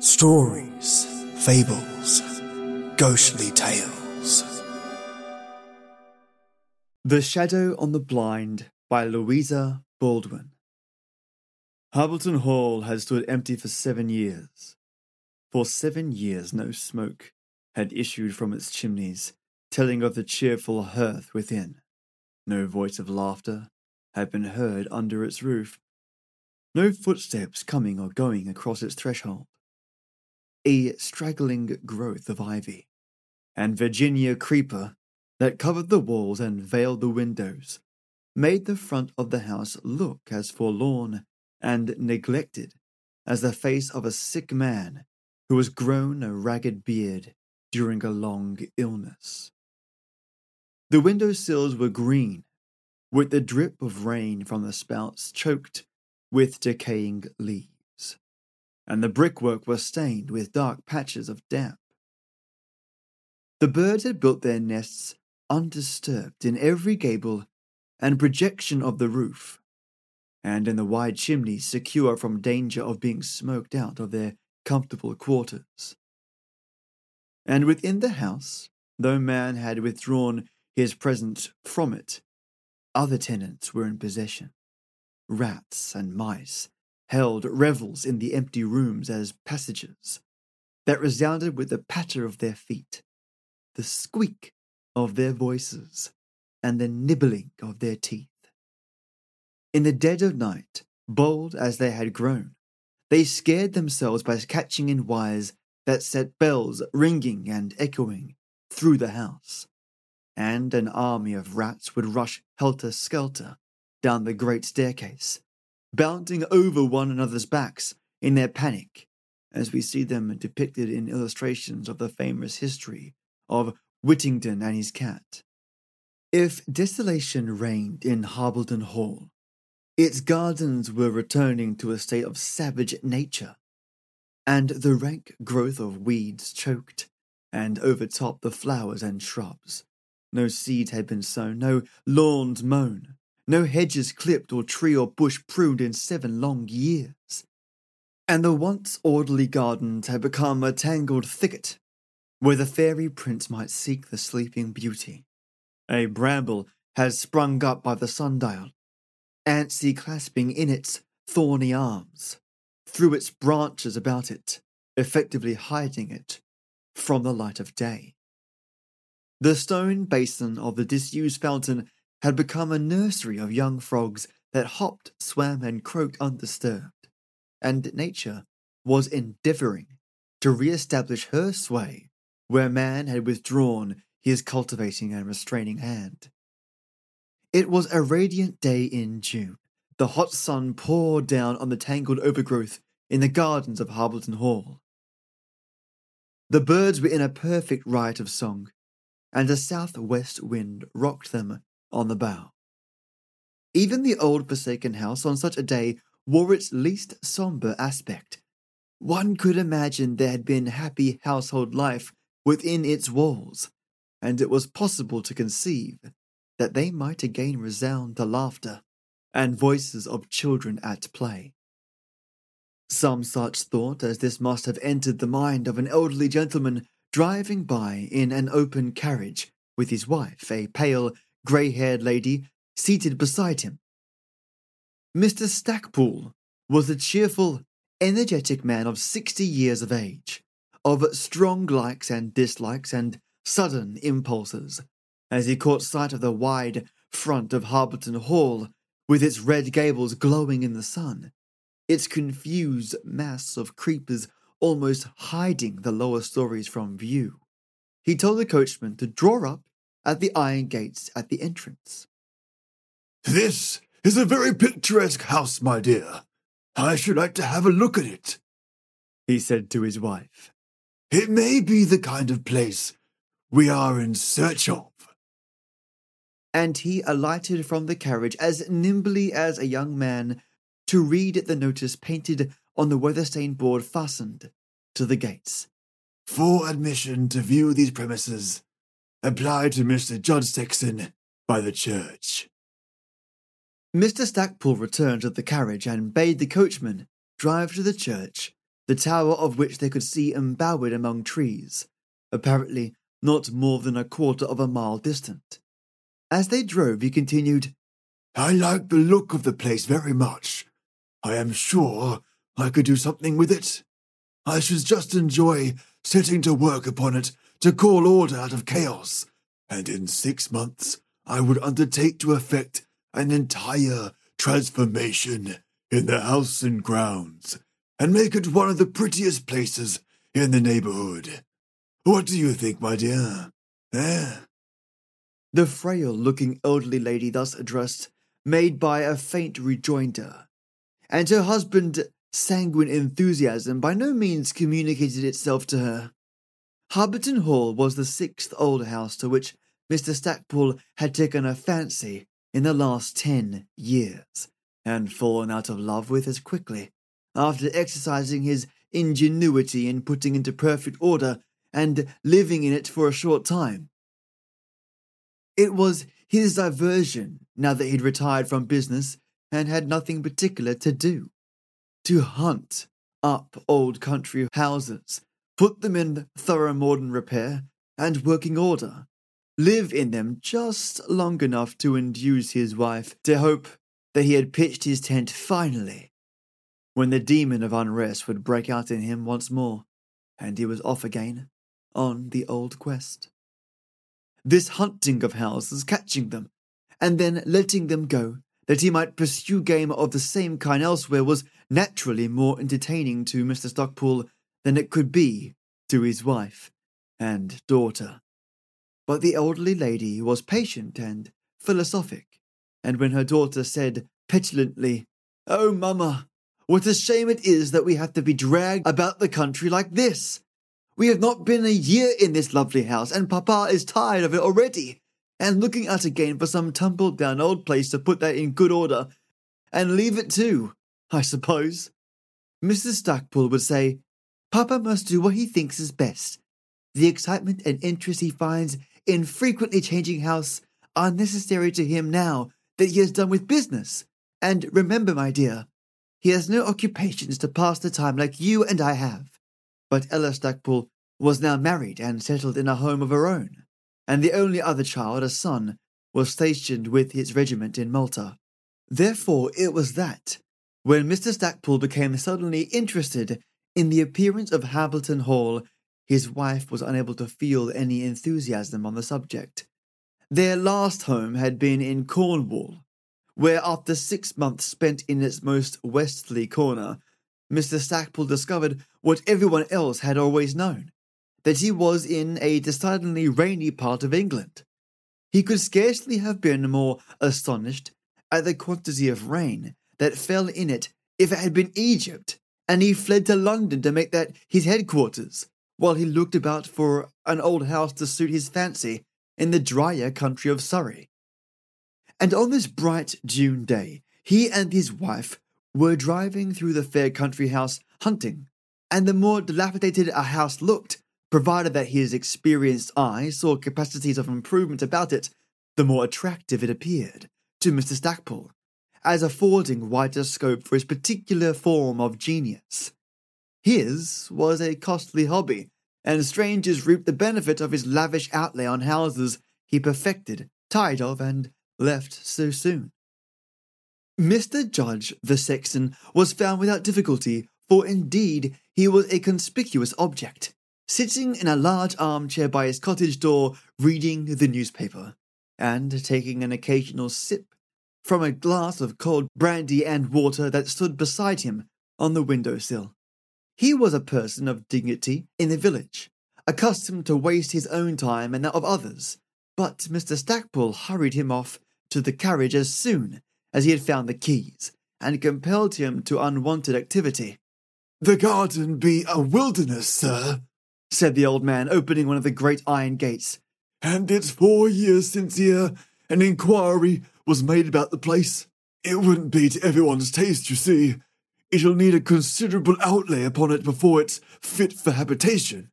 Stories, fables, ghostly tales. The Shadow on the Blind by Louisa Baldwin. Harbleton Hall had stood empty for seven years. For seven years, no smoke had issued from its chimneys, telling of the cheerful hearth within. No voice of laughter had been heard under its roof. No footsteps coming or going across its threshold. A straggling growth of ivy and Virginia creeper that covered the walls and veiled the windows made the front of the house look as forlorn and neglected as the face of a sick man who has grown a ragged beard during a long illness. The window sills were green, with the drip of rain from the spouts choked with decaying leaves, and the brickwork was stained with dark patches of damp. The birds had built their nests undisturbed in every gable and projection of the roof, and in the wide chimneys secure from danger of being smoked out of their comfortable quarters. And within the house, though man had withdrawn his presence from it, other tenants were in possession. Rats and mice held revels in the empty rooms as passages that resounded with the patter of their feet, the squeak of their voices, and the nibbling of their teeth. In the dead of night, bold as they had grown, they scared themselves by catching in wires that set bells ringing and echoing through the house, and an army of rats would rush helter skelter down the great staircase, bounding over one another's backs in their panic, as we see them depicted in illustrations of the famous history of Whittington and his cat. If desolation reigned in Harbleton Hall, its gardens were returning to a state of savage nature, and the rank growth of weeds choked and overtopped the flowers and shrubs. No seed had been sown, no lawns mown, no hedges clipped or tree or bush pruned in seven long years. And the once orderly gardens had become a tangled thicket where the fairy prince might seek the sleeping beauty. A bramble had sprung up by the sundial, antsy clasping in its thorny arms, threw its branches about it, effectively hiding it from the light of day. The stone basin of the disused fountain had become a nursery of young frogs that hopped, swam, and croaked undisturbed, and nature was endeavoring to re establish her sway where man had withdrawn his cultivating and restraining hand. It was a radiant day in June. The hot sun poured down on the tangled overgrowth in the gardens of Harbleton Hall. The birds were in a perfect riot of song, and a southwest wind rocked them on the bough. Even the old forsaken house on such a day wore its least sombre aspect. One could imagine there had been happy household life within its walls, and it was possible to conceive that they might again resound to laughter and voices of children at play. Some such thought as this must have entered the mind of an elderly gentleman driving by in an open carriage with his wife, a pale, grey haired lady, seated beside him. Mr. Stackpole was a cheerful, energetic man of sixty years of age, of strong likes and dislikes and sudden impulses, as he caught sight of the wide front of Harbleton Hall, with its red gables glowing in the sun, its confused mass of creepers almost hiding the lower stories from view. He told the coachman to draw up at the iron gates at the entrance. This is a very picturesque house, my dear. I should like to have a look at it, he said to his wife. It may be the kind of place we are in search of. And he alighted from the carriage as nimbly as a young man to read the notice painted on the weather stained board fastened to the gates. For admission to view these premises, apply to Mr. John Sexton by the church. Mr. Stackpole returned to the carriage and bade the coachman drive to the church the tower of which they could see embowered among trees, apparently not more than a quarter of a mile distant. As they drove, he continued, I like the look of the place very much. I am sure I could do something with it. I should just enjoy setting to work upon it to call order out of chaos, and in six months I would undertake to effect an entire transformation in the house and grounds, and make it one of the prettiest places in the neighborhood. What do you think, my dear? Eh? The frail looking elderly lady thus addressed made by a faint rejoinder, and her husband sanguine enthusiasm by no means communicated itself to her. Harbleton Hall was the sixth old house to which Mr. Stackpole had taken a fancy in the last ten years, and fallen out of love with as quickly, after exercising his ingenuity in putting into perfect order and living in it for a short time. It was his diversion now that he'd retired from business and had nothing particular to do to hunt up old country houses, put them in thorough modern repair and working order, live in them just long enough to induce his wife to hope that he had pitched his tent finally, when the demon of unrest would break out in him once more, and he was off again on the old quest. This hunting of houses, catching them, and then letting them go, that he might pursue game of the same kind elsewhere was naturally more entertaining to Mr. Stackpole than it could be to his wife and daughter. But the elderly lady was patient and philosophic, and when her daughter said petulantly, Oh, mamma, what a shame it is that we have to be dragged about the country like this! We have not been a year in this lovely house, and papa is tired of it already and looking out again for some tumble down old place to put that in good order, and leave it too, I suppose. Mrs. Stackpole would say, Papa must do what he thinks is best. The excitement and interest he finds in frequently changing house are necessary to him now that he has done with business. And remember, my dear, he has no occupations to pass the time like you and I have. But Ella Stackpole was now married and settled in a home of her own and the only other child, a son, was stationed with his regiment in Malta. Therefore, it was that, when Mr. Stackpole became suddenly interested in the appearance of Harbleton Hall, his wife was unable to feel any enthusiasm on the subject. Their last home had been in Cornwall, where after six months spent in its most westerly corner, Mr. Stackpole discovered what everyone else had always known that he was in a decidedly rainy part of England. He could scarcely have been more astonished at the quantity of rain that fell in it if it had been Egypt, and he fled to London to make that his headquarters, while he looked about for an old house to suit his fancy in the drier country of Surrey. And on this bright June day, he and his wife were driving through the fair country house hunting, and the more dilapidated a house looked, provided that his experienced eye saw capacities of improvement about it, the more attractive it appeared to Mr. Stackpole, as affording wider scope for his particular form of genius. His was a costly hobby, and strangers reaped the benefit of his lavish outlay on houses he perfected, tired of, and left so soon. Mr. Judd, the sexton, was found without difficulty, for indeed he was a conspicuous object sitting in a large armchair by his cottage door, reading the newspaper, and taking an occasional sip from a glass of cold brandy and water that stood beside him on the window sill. He was a person of dignity in the village, accustomed to waste his own time and that of others, but Mr. Stackpole hurried him off to the carriage as soon as he had found the keys, and compelled him to unwonted activity. The garden be a wilderness, sir, said the old man, opening one of the great iron gates. And it's four years since here an inquiry was made about the place. It wouldn't be to everyone's taste, you see. It'll need a considerable outlay upon it before it's fit for habitation,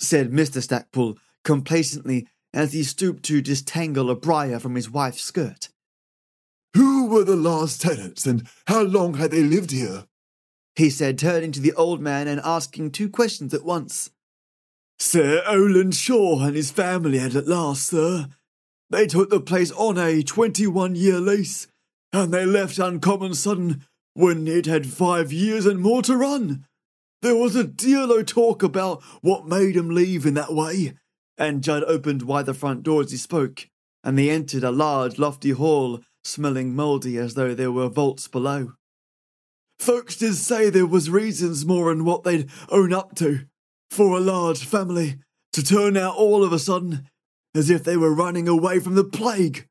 said Mr. Stackpole complacently as he stooped to disentangle a briar from his wife's skirt. Who were the last tenants, and how long had they lived here? he said, turning to the old man and asking two questions at once. Sir Roland Shaw and his family had at last, sir. They took the place on a 21 year lease, and they left uncommon sudden when it had five years and more to run. There was a deal o' talk about what made 'em leave in that way, and Judd opened wide the front door as he spoke, and they entered a large, lofty hall, smelling mouldy as though there were vaults below. Folks did say there was reasons more'n what they'd own up to, for a large family to turn out all of a sudden as if they were running away from the plague.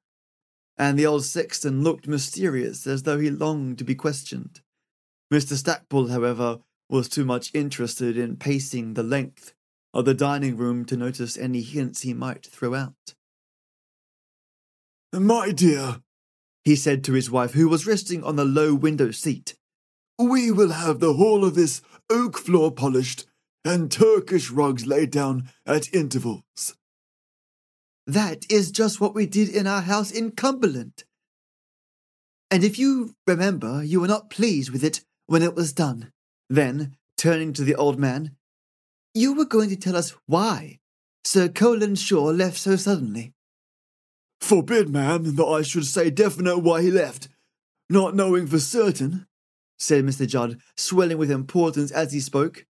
And the old sexton looked mysterious as though he longed to be questioned. Mr. Stackpole, however, was too much interested in pacing the length of the dining room to notice any hints he might throw out. My dear, he said to his wife, who was resting on the low window seat, we will have the whole of this oak floor polished and Turkish rugs laid down at intervals. That is just what we did in our house in Cumberland. And if you remember, you were not pleased with it when it was done. Then, turning to the old man, you were going to tell us why Sir Colin Shaw left so suddenly. Forbid, ma'am, that I should say definite why he left, not knowing for certain, said Mr. Judd, swelling with importance as he spoke.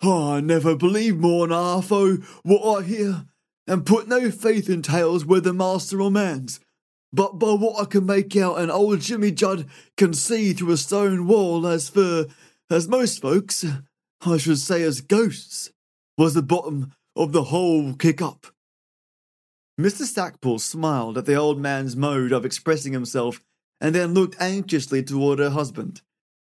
I never believe more half o' what I hear, and put no faith in tales whether master or man's. But by what I can make out, and old Jimmy Judd can see through a stone wall, as for as most folks, I should say as ghosts, was the bottom of the whole kick up. Mr. Stackpole smiled at the old man's mode of expressing himself, and then looked anxiously toward her husband,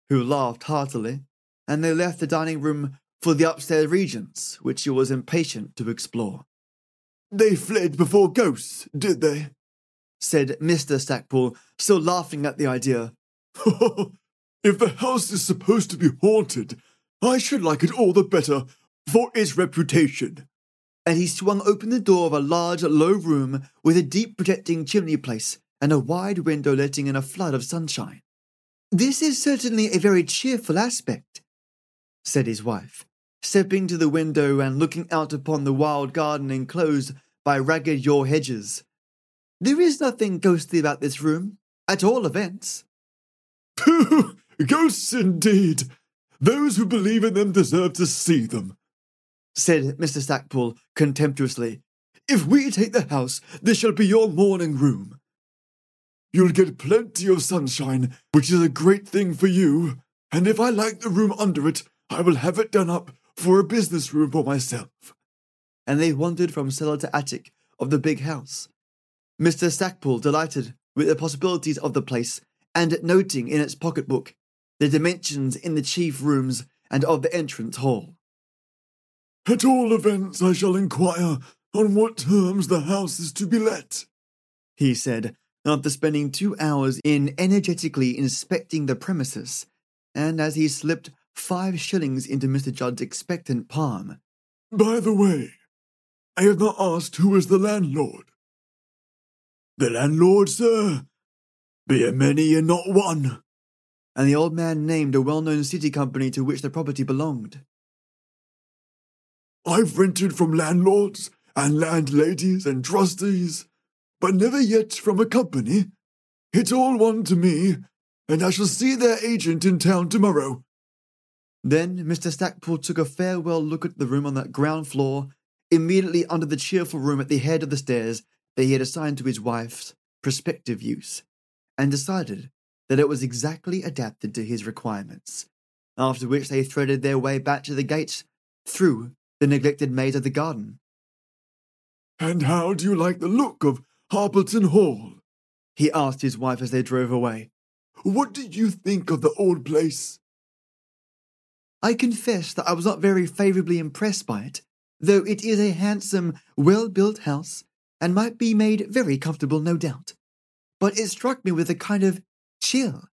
who laughed heartily, and they left the dining room for the upstairs regions, which he was impatient to explore. They fled before ghosts, did they? said Mr. Stackpole, still laughing at the idea. if the house is supposed to be haunted, I should like it all the better for its reputation. And he swung open the door of a large, low room with a deep projecting chimney place and a wide window letting in a flood of sunshine. This is certainly a very cheerful aspect, said his wife, stepping to the window and looking out upon the wild garden enclosed by ragged yaw hedges. There is nothing ghostly about this room, at all events. Pooh! Ghosts indeed! Those who believe in them deserve to see them, said Mr. Stackpole contemptuously. If we take the house, this shall be your morning room. You'll get plenty of sunshine, which is a great thing for you, and if I like the room under it, I will have it done up for a business room for myself. And they wandered from cellar to attic of the big house. Mr. Stackpole delighted with the possibilities of the place, and noting in its pocketbook the dimensions in the chief rooms and of the entrance hall. At all events, I shall inquire on what terms the house is to be let, he said, after spending two hours in energetically inspecting the premises, and as he slipped five shillings into Mr. Judd's expectant palm. By the way, I have not asked who is the landlord. The landlord, sir? Be a many and not one. And the old man named a well known city company to which the property belonged. I've rented from landlords and landladies and trustees, but never yet from a company. It's all one to me, and I shall see their agent in town tomorrow. Then Mr. Stackpole took a farewell look at the room on the ground floor, immediately under the cheerful room at the head of the stairs that he had assigned to his wife's prospective use, and decided that it was exactly adapted to his requirements, after which they threaded their way back to the gates through the neglected maze of the garden. And how do you like the look of Harbleton Hall? he asked his wife as they drove away. What did you think of the old place? I confess that I was not very favourably impressed by it, though it is a handsome, well built house, and might be made very comfortable, no doubt. But it struck me with a kind of chill.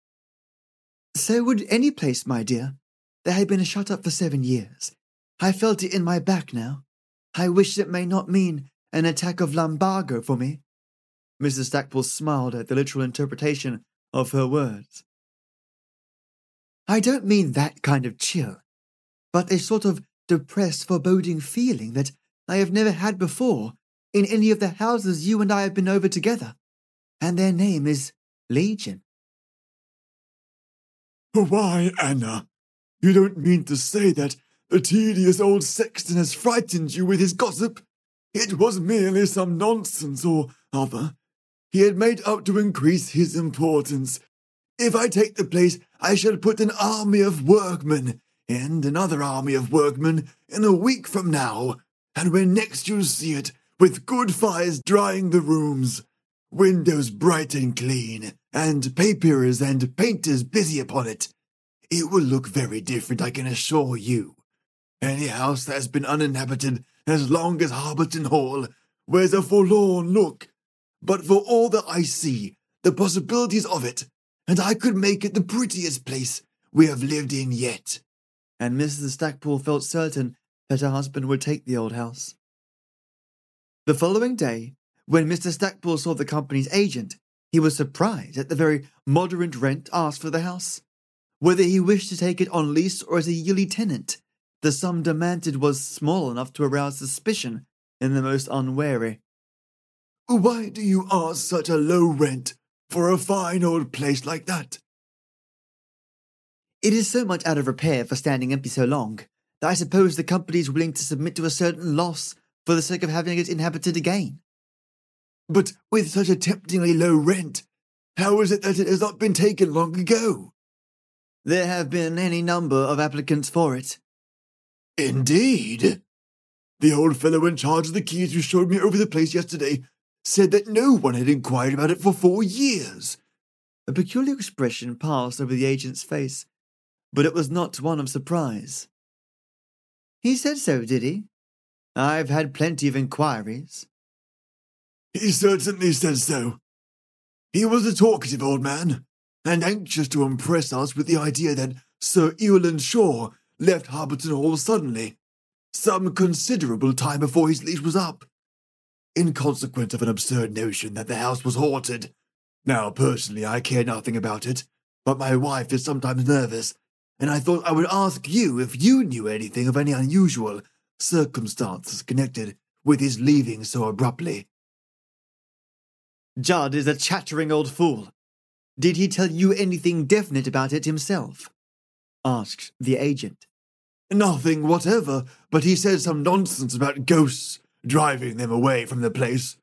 So would any place, my dear, that had been shut up for seven years. I felt it in my back now. I wish it may not mean an attack of lumbago for me. Mrs. Stackpole smiled at the literal interpretation of her words. I don't mean that kind of chill, but a sort of depressed, foreboding feeling that I have never had before in any of the houses you and I have been over together. And their name is Legion. Why, Anna? You don't mean to say that the tedious old sexton has frightened you with his gossip? It was merely some nonsense or other. He had made up to increase his importance. If I take the place, I shall put an army of workmen and another army of workmen in a week from now, and when next you see it, with good fires drying the rooms, windows bright and clean, and paperers and painters busy upon it, it will look very different, I can assure you. Any house that has been uninhabited as long as Harbleton Hall wears a forlorn look, but for all that I see, the possibilities of it, and I could make it the prettiest place we have lived in yet. And Mrs. Stackpole felt certain that her husband would take the old house. The following day, when Mr. Stackpole saw the company's agent, he was surprised at the very moderate rent asked for the house. Whether he wished to take it on lease or as a yearly tenant, the sum demanded was small enough to arouse suspicion in the most unwary. Why do you ask such a low rent for a fine old place like that? It is so much out of repair for standing empty so long that I suppose the company is willing to submit to a certain loss for the sake of having it inhabited again. But with such a temptingly low rent, how is it that it has not been taken long ago? There have been any number of applicants for it. Indeed. The old fellow in charge of the keys who showed me over the place yesterday said that no one had inquired about it for four years. A peculiar expression passed over the agent's face, but it was not one of surprise. He said so, did he? I've had plenty of inquiries. He certainly said so. He was a talkative old man, and anxious to impress us with the idea that Sir Ewan Shaw left Harbleton Hall suddenly, some considerable time before his lease was up, in consequence of an absurd notion that the house was haunted. Now, personally, I care nothing about it, but my wife is sometimes nervous, and I thought I would ask you if you knew anything of any unusual circumstances connected with his leaving so abruptly. Judd is a chattering old fool. Did he tell you anything definite about it himself? asked the agent. Nothing whatever, but he said some nonsense about ghosts driving them away from the place.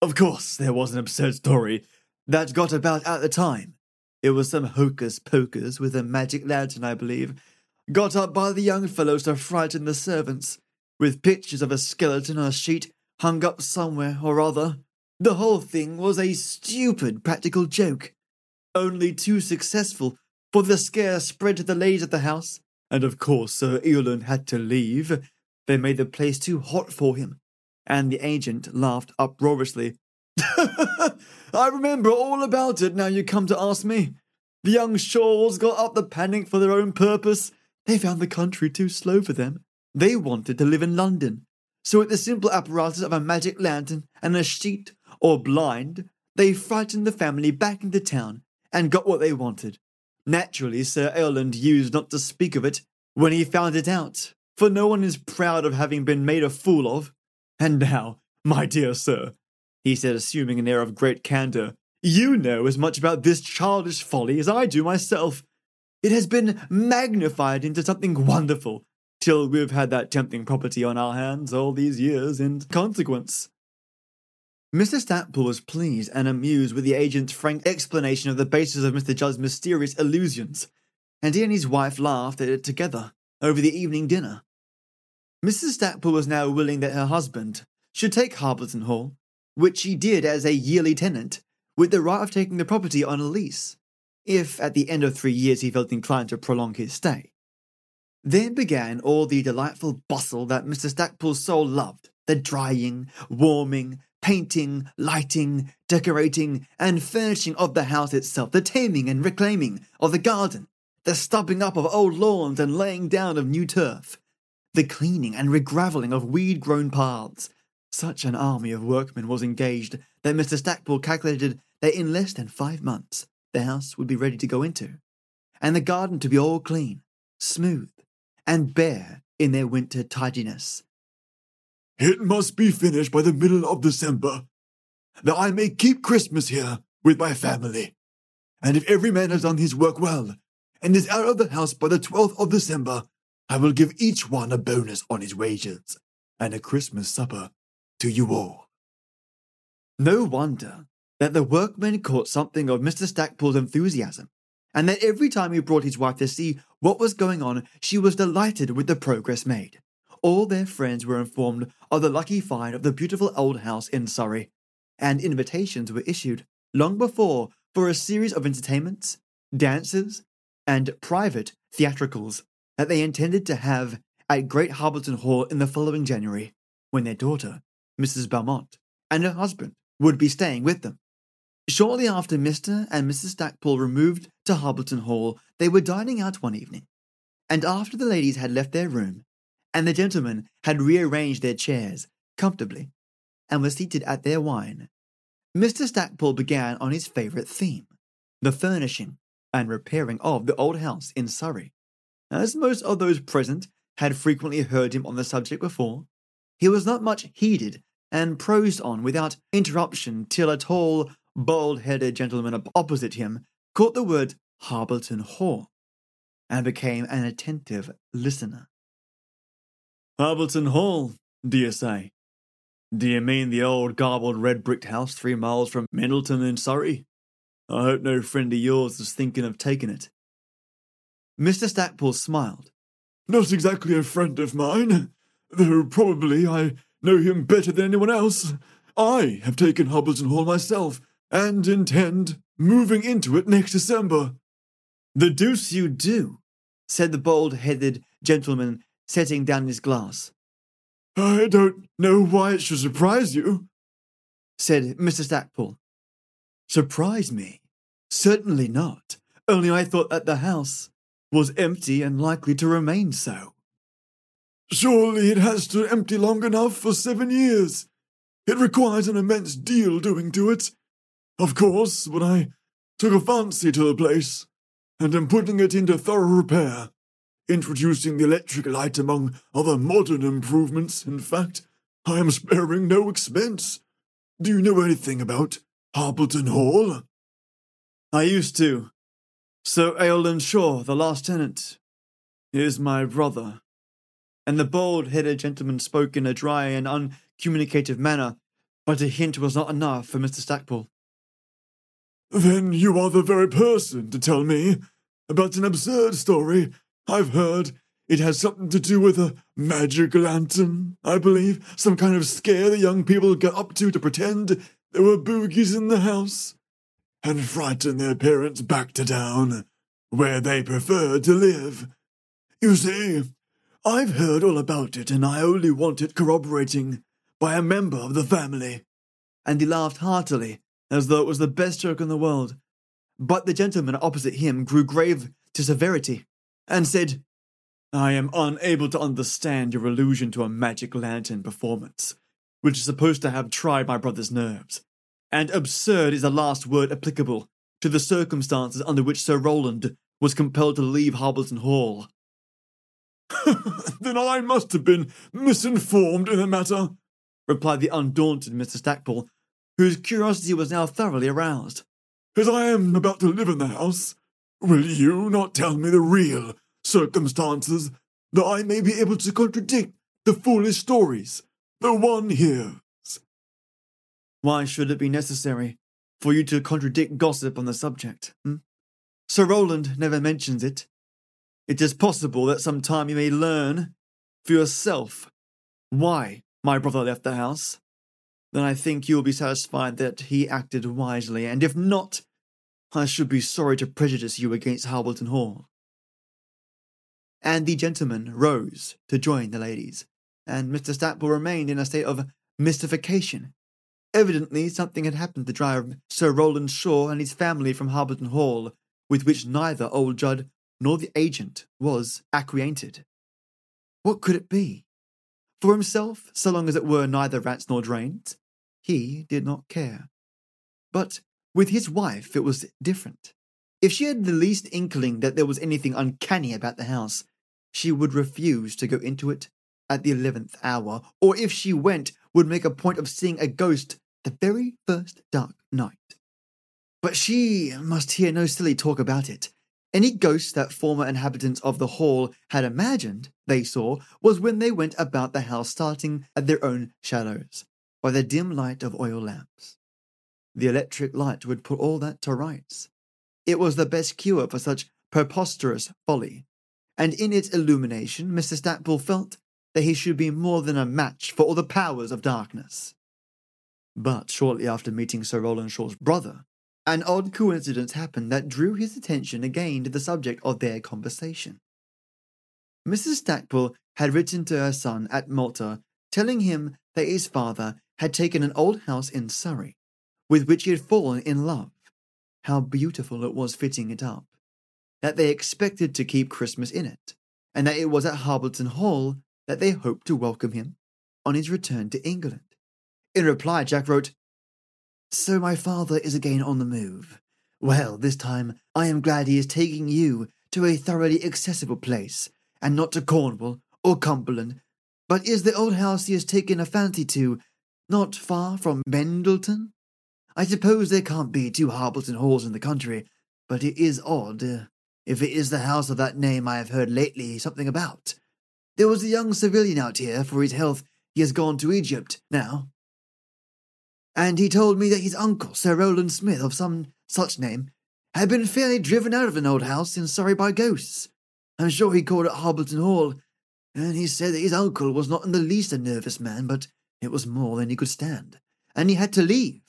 Of course, there was an absurd story that got about at the time. It was some hocus pocus with a magic lantern, I believe, got up by the young fellows to frighten the servants, with pictures of a skeleton on a sheet hung up somewhere or other. The whole thing was a stupid practical joke, only too successful, for the scare spread to the ladies of the house, and of course Sir Ewan had to leave. They made the place too hot for him, and the agent laughed uproariously. I remember all about it now you come to ask me. The young Shaws got up the panic for their own purpose. They found the country too slow for them. They wanted to live in London. So, with the simple apparatus of a magic lantern and a sheet or blind, they frightened the family back into town and got what they wanted. Naturally, Sir Roland used not to speak of it when he found it out, for no one is proud of having been made a fool of. And now, my dear sir, he said, assuming an air of great candour, you know as much about this childish folly as I do myself. It has been magnified into something wonderful, till we've had that tempting property on our hands all these years in consequence. Mr. Stackpole was pleased and amused with the agent's frank explanation of the basis of Mr. Judd's mysterious illusions, and he and his wife laughed at it together over the evening dinner. Mrs. Stackpole was now willing that her husband should take Harbleton Hall, which he did as a yearly tenant, with the right of taking the property on a lease, if at the end of three years he felt inclined to prolong his stay. Then began all the delightful bustle that Mr. Stackpole's soul loved the drying, warming, painting, lighting, decorating, and furnishing of the house itself, the taming and reclaiming of the garden, the stubbing up of old lawns and laying down of new turf, the cleaning and regravelling of weed grown paths. Such an army of workmen was engaged that Mr. Stackpole calculated that in less than five months the house would be ready to go into. and the garden to be all clean, smooth, and bare in their winter tidiness. It must be finished by the middle of December, that I may keep Christmas here with my family. And if every man has done his work well, and is out of the house by the 12th of December, I will give each one a bonus on his wages, and a Christmas supper to you all. No wonder that the workmen caught something of Mr. Stackpole's enthusiasm, and that every time he brought his wife to see what was going on, she was delighted with the progress made. All their friends were informed of the lucky find of the beautiful old house in Surrey, and invitations were issued long before for a series of entertainments, dances, and private theatricals that they intended to have at Great Harbleton Hall in the following January, when their daughter, Mrs. Belmont, and her husband would be staying with them. Shortly after Mr. and Mrs. Stackpole removed to Harbleton Hall, they were dining out one evening, and after the ladies had left their room, and the gentlemen had rearranged their chairs comfortably, and were seated at their wine, Mr. Stackpole began on his favourite theme, the furnishing and repairing of the old house in Surrey. As most of those present had frequently heard him on the subject before, he was not much heeded and prosed on without interruption till a tall, bald headed gentleman opposite him caught the word Harbleton Hall and became an attentive listener. Harbleton Hall, you say? Do you mean the old garbled red bricked house three miles from Mendlesham in Surrey? I hope no friend of yours is thinking of taking it. Mr. Stackpole smiled. Not exactly a friend of mine, though probably I know him better than anyone else. I have taken Harbleton Hall myself, and intend moving into it next December. The deuce you do, said the bald headed gentleman, setting down his glass. I don't know why it should surprise you, said Mr. Stackpole. Surprise me? Certainly not. Only I thought that the house was empty and likely to remain so. Surely it has stood empty long enough for seven years. It requires an immense deal doing to it. Of course, when I took a fancy to the place, and am putting it into thorough repair, introducing the electric light among other modern improvements, in fact, I am sparing no expense. Do you know anything about Harbleton Hall? I used to. Sir Roland Shaw, the last tenant, is my brother. And the bald headed gentleman spoke in a dry and uncommunicative manner, but a hint was not enough for Mr. Stackpole. Then you are the very person to tell me about an absurd story I've heard. It has something to do with a magic lantern, I believe. Some kind of scare the young people get up to to pretend there were boogies in the house and frighten their parents back to town, where they prefer to live. You see, I've heard all about it, and I only want it corroborating by a member of the family. And he laughed heartily, as though it was the best joke in the world. But the gentleman opposite him grew grave to severity, and said, I am unable to understand your allusion to a magic lantern performance, which is supposed to have tried my brother's nerves and absurd is the last word applicable to the circumstances under which Sir Roland was compelled to leave Harbleton Hall. then I must have been misinformed in the matter, replied the undaunted Mr. Stackpole, whose curiosity was now thoroughly aroused. As I am about to live in the house, will you not tell me the real circumstances that I may be able to contradict the foolish stories the one hears? Why should it be necessary for you to contradict gossip on the subject? Hmm? Sir Roland never mentions it. It is possible that some time you may learn for yourself why my brother left the house. Then I think you will be satisfied that he acted wisely, and if not, I should be sorry to prejudice you against Harbleton Hall. And the gentleman rose to join the ladies, and Mr. Stackpole remained in a state of mystification Evidently, something had happened to drive Sir Roland Shaw and his family from Harbleton Hall, with which neither old Judd nor the agent was acquainted. What could it be? For himself, so long as it were neither rats nor drains, he did not care. But with his wife it was different. If she had the least inkling that there was anything uncanny about the house, she would refuse to go into it at the eleventh hour, or if she went, would make a point of seeing a ghost the very first dark night. But she must hear no silly talk about it. Any ghost that former inhabitants of the hall had imagined they saw was when they went about the house starting at their own shadows, by the dim light of oil lamps. The electric light would put all that to rights. It was the best cure for such preposterous folly, and in its illumination Mr. Stackpole felt that he should be more than a match for all the powers of darkness. But shortly after meeting Sir Roland Shaw's brother, an odd coincidence happened that drew his attention again to the subject of their conversation. Mrs. Stackpole had written to her son at Malta, telling him that his father had taken an old house in Surrey, with which he had fallen in love. How beautiful it was fitting it up. That they expected to keep Christmas in it, and that it was at Harbleton Hall that they hoped to welcome him on his return to England. In reply, Jack wrote, So my father is again on the move. Well, this time I am glad he is taking you to a thoroughly accessible place, and not to Cornwall or Cumberland. But is the old house he has taken a fancy to not far from Mendleton? I suppose there can't be two Harbleton halls in the country, but it is odd uh, if it is the house of that name I have heard lately something about. There was a young civilian out here for his health. He has gone to Egypt now. And he told me that his uncle, Sir Roland Smith, of some such name, had been fairly driven out of an old house in Surrey by ghosts. I'm sure he called it Harbleton Hall, and he said that his uncle was not in the least a nervous man, but it was more than he could stand, and he had to leave.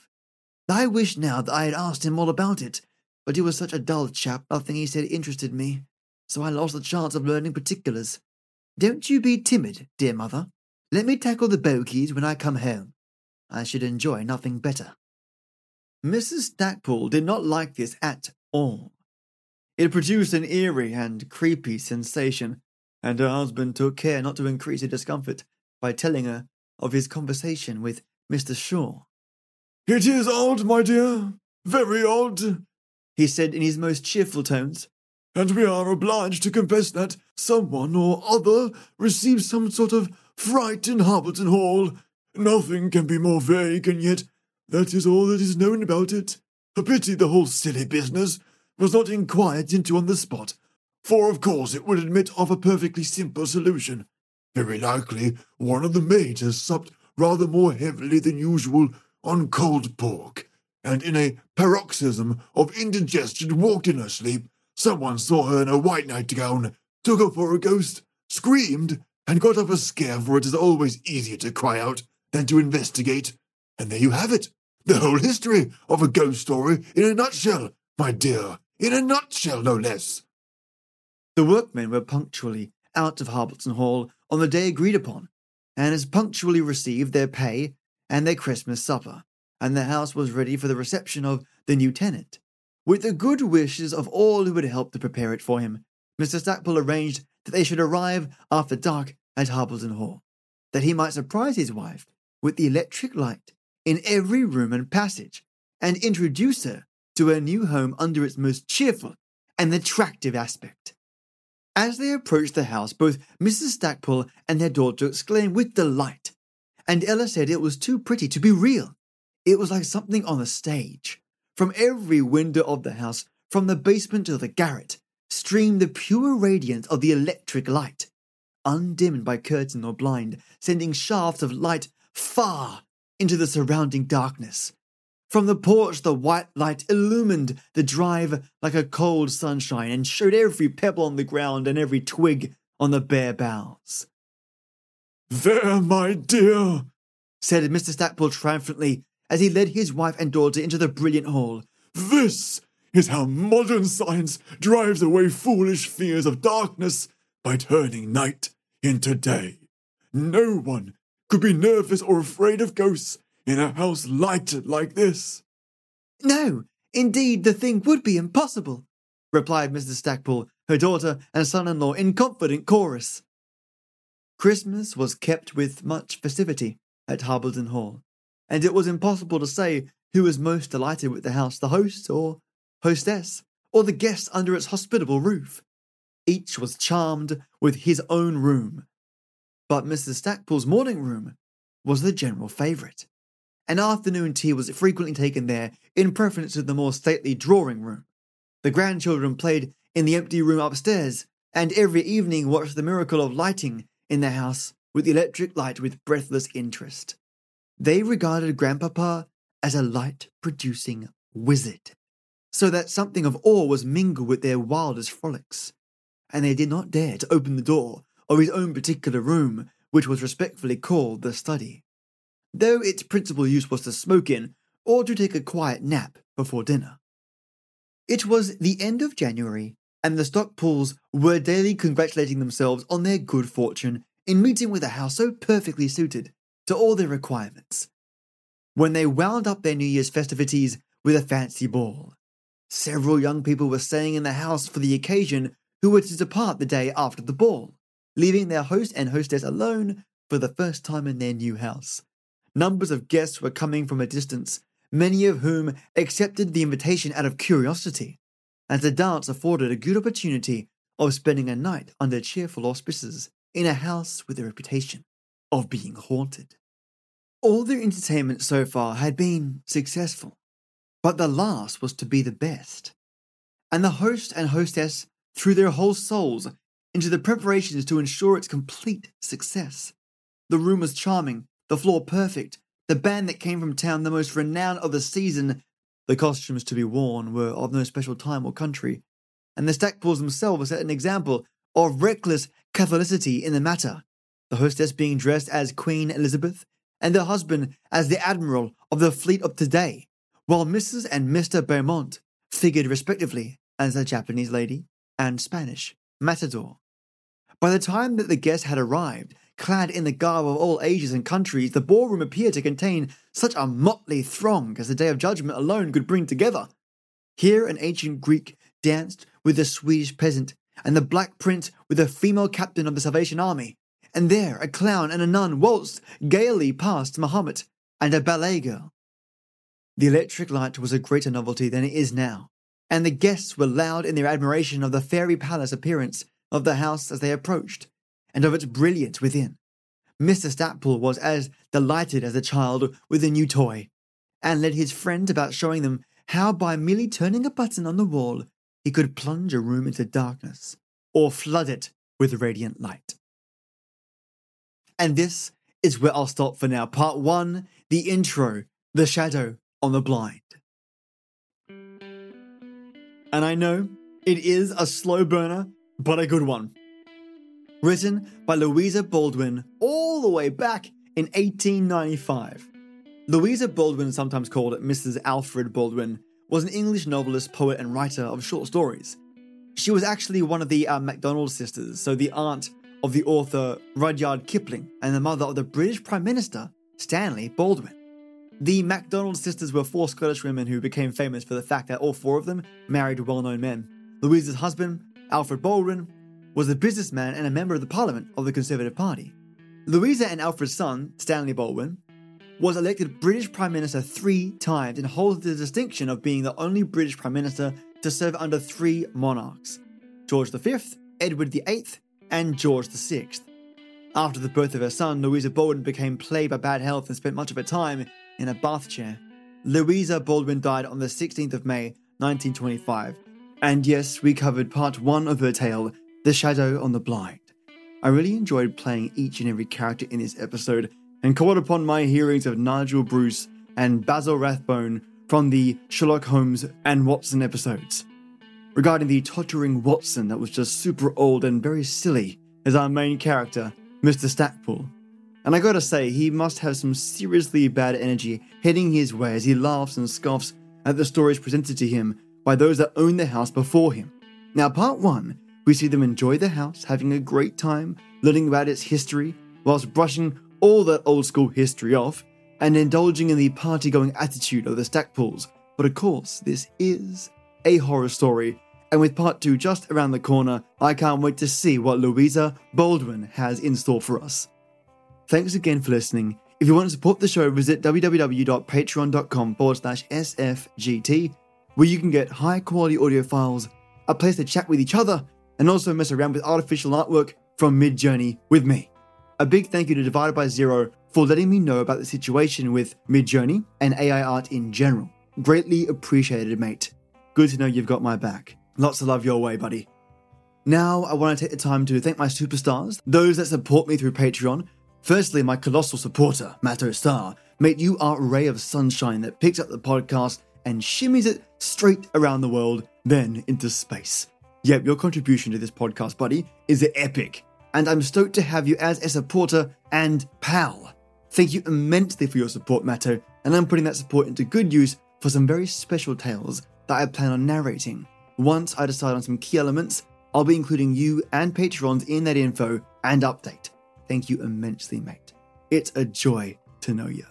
I wish now that I had asked him all about it, but he was such a dull chap, nothing he said interested me, so I lost the chance of learning particulars. Don't you be timid, dear mother. Let me tackle the bogies when I come home. I should enjoy nothing better. Mrs. Stackpole did not like this at all. It produced an eerie and creepy sensation, and her husband took care not to increase her discomfort by telling her of his conversation with Mr. Shaw. It is odd, my dear, very odd, he said in his most cheerful tones. And we are obliged to confess that someone or other received some sort of fright in Harbleton Hall. Nothing can be more vague, and yet that is all that is known about it. A pity the whole silly business was not inquired into on the spot, for of course it would admit of a perfectly simple solution. Very likely one of the maids has supped rather more heavily than usual on cold pork, and in a paroxysm of indigestion walked in her sleep Someone saw her in a white nightgown, took her for a ghost, screamed, and got up a scare, for it is always easier to cry out than to investigate. And there you have it. The whole history of a ghost story in a nutshell, my dear. In a nutshell, no less. The workmen were punctually out of Harbleton Hall on the day agreed upon, and as punctually received their pay and their Christmas supper, and the house was ready for the reception of the new tenant. With the good wishes of all who had helped to prepare it for him, Mr. Stackpole arranged that they should arrive after dark at Harbleton Hall, that he might surprise his wife with the electric light in every room and passage, and introduce her to her new home under its most cheerful and attractive aspect. As they approached the house, both Mrs. Stackpole and their daughter exclaimed with delight, and Ella said it was too pretty to be real. It was like something on the stage. From every window of the house, from the basement to the garret, streamed the pure radiance of the electric light, undimmed by curtain or blind, sending shafts of light far into the surrounding darkness. From the porch, the white light illumined the drive like a cold sunshine and showed every pebble on the ground and every twig on the bare boughs. There, my dear, said Mr. Stackpole triumphantly, as he led his wife and daughter into the brilliant hall. This is how modern science drives away foolish fears of darkness by turning night into day. No one could be nervous or afraid of ghosts in a house lighted like this. No, indeed, the thing would be impossible, replied Mrs. Stackpole, her daughter and son in law in confident chorus. Christmas was kept with much festivity at Harbleton Hall, and it was impossible to say who was most delighted with the house, the host or hostess, or the guests under its hospitable roof. Each was charmed with his own room. But Mrs. Stackpole's morning room was the general favourite. An afternoon tea was frequently taken there in preference to the more stately drawing room. The grandchildren played in the empty room upstairs, and every evening watched the miracle of lighting in the house with the electric light with breathless interest. They regarded Grandpapa as a light producing wizard, so that something of awe was mingled with their wildest frolics, and they did not dare to open the door of his own particular room, which was respectfully called the study, though its principal use was to smoke in or to take a quiet nap before dinner. It was the end of January, and the Stackpoles were daily congratulating themselves on their good fortune in meeting with a house so perfectly suited to all their requirements. When they wound up their New Year's festivities with a fancy ball, several young people were staying in the house for the occasion who were to depart the day after the ball, leaving their host and hostess alone for the first time in their new house. Numbers of guests were coming from a distance, many of whom accepted the invitation out of curiosity, as the dance afforded a good opportunity of spending a night under cheerful auspices in a house with a reputation of being haunted. All their entertainment so far had been successful, but the last was to be the best. And the host and hostess threw their whole souls into the preparations to ensure its complete success. The room was charming, the floor perfect, the band that came from town the most renowned of the season. The costumes to be worn were of no special time or country, and the Stackpoles themselves set an example of reckless Catholicity in the matter, the hostess being dressed as Queen Elizabeth and her husband as the Admiral of the fleet of today, while Mrs. and Mr. Beaumont figured respectively as a Japanese lady and Spanish matador. By the time that the guests had arrived, clad in the garb of all ages and countries, the ballroom appeared to contain such a motley throng as the Day of Judgment alone could bring together. Here an ancient Greek danced with a Swedish peasant and the Black Prince with a female captain of the Salvation Army, and there a clown and a nun waltzed gaily past Mahomet and a ballet girl. The electric light was a greater novelty than it is now, and the guests were loud in their admiration of the fairy palace appearance of the house as they approached, and of its brilliance within. Mr. Stackpole was as delighted as a child with a new toy, and led his friends about showing them how by merely turning a button on the wall he could plunge a room into darkness or flood it with radiant light. And this is where I'll stop for now. Part one, the intro, the shadow on the blind. And I know it is a slow burner, but a good one. Written by Louisa Baldwin all the way back in 1895. Louisa Baldwin, sometimes called Mrs. Alfred Baldwin, was an English novelist, poet, and writer of short stories. She was actually one of the uh, MacDonald sisters, so the aunt of the author Rudyard Kipling and the mother of the British Prime Minister Stanley Baldwin. The MacDonald sisters were four Scottish women who became famous for the fact that all four of them married well known men. Louisa's husband, Alfred Baldwin, was a businessman and a member of the Parliament of the Conservative Party. Louisa and Alfred's son, Stanley Baldwin, was elected British Prime Minister three times and holds the distinction of being the only British Prime Minister to serve under three monarchs George V, Edward VIII, and George VI. After the birth of her son, Louisa Baldwin became plagued by bad health and spent much of her time in a bath chair. Louisa Baldwin died on the 16th of May, 1925. And yes, we covered part one of her tale, The Shadow on the Blind. I really enjoyed playing each and every character in this episode and called upon my hearings of Nigel Bruce and Basil Rathbone from the Sherlock Holmes and Watson episodes. Regarding the tottering Watson that was just super old and very silly as our main character, Mr. Stackpole. And I gotta say, he must have some seriously bad energy heading his way as he laughs and scoffs at the stories presented to him by those that owned the house before him. Now, part one, we see them enjoy the house, having a great time, learning about its history, whilst brushing all that old school history off and indulging in the party going attitude of the Stackpoles. But of course, this is a horror story, and with part two just around the corner, I can't wait to see what Louisa Baldwin has in store for us. Thanks again for listening. If you want to support the show, visit www.patreon.com forward slash SFGT. Where you can get high quality audio files, a place to chat with each other, and also mess around with artificial artwork from Midjourney with me. A big thank you to Divided by Zero for letting me know about the situation with Midjourney and AI art in general. Greatly appreciated, mate. Good to know you've got my back. Lots of love your way, buddy. Now, I want to take the time to thank my superstars, those that support me through Patreon. Firstly, my colossal supporter, Matto Star. Mate, you are a ray of sunshine that picks up the podcast and shimmies it straight around the world, then into space. Yep, your contribution to this podcast, buddy, is epic. And I'm stoked to have you as a supporter and pal. Thank you immensely for your support, Matto, and I'm putting that support into good use for some very special tales that I plan on narrating. Once I decide on some key elements, I'll be including you and patrons in that info and update. Thank you immensely, mate. It's a joy to know you.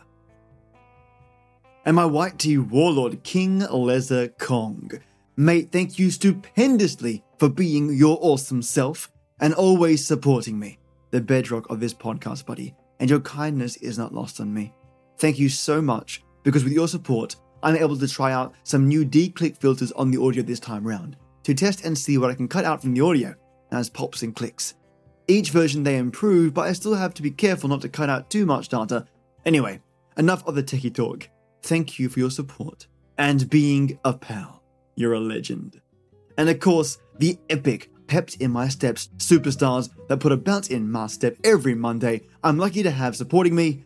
And my white tea warlord, King Leza Kong. Mate, thank you stupendously for being your awesome self and always supporting me, the bedrock of this podcast, buddy. And your kindness is not lost on me. Thank you so much because with your support, I'm able to try out some new D-click filters on the audio this time round to test and see what I can cut out from the audio as pops and clicks. Each version they improve, but I still have to be careful not to cut out too much data. Anyway, enough of the techie talk. Thank you for your support and being a pal. You're a legend. And of course, the epic Pepped in My Steps superstars that put a bounce in my step every Monday. I'm lucky to have supporting me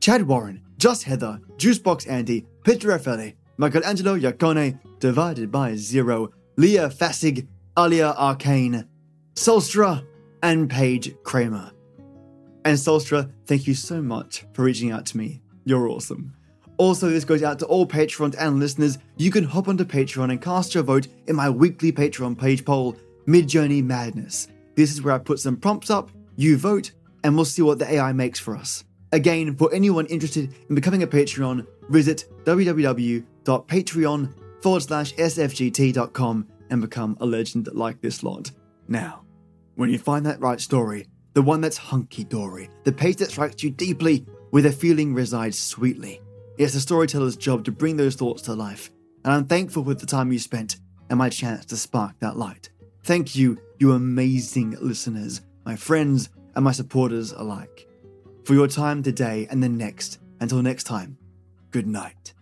Chad Warren, Just Heather, Juicebox Andy, Peter Raffaele, Michelangelo Iacone, Divided by Zero, Leah Fassig, Alia Arcane, Solstra, and Paige Kramer. And Solstra, thank you so much for reaching out to me. You're awesome. Also, this goes out to all patrons and listeners. You can hop onto Patreon and cast your vote in my weekly Patreon page poll, Midjourney Madness. This is where I put some prompts up, you vote, and we'll see what the AI makes for us. Again, for anyone interested in becoming a Patreon, visit www.patreon.com forward slash sfgt.com and become a legend like this lot. Now, when you find that right story, the one that's hunky dory, the page that strikes you deeply, where the feeling resides sweetly, it's the storyteller's job to bring those thoughts to life, and I'm thankful for the time you spent and my chance to spark that light. Thank you, you amazing listeners, my friends, and my supporters alike, for your time today and the next. Until next time, good night.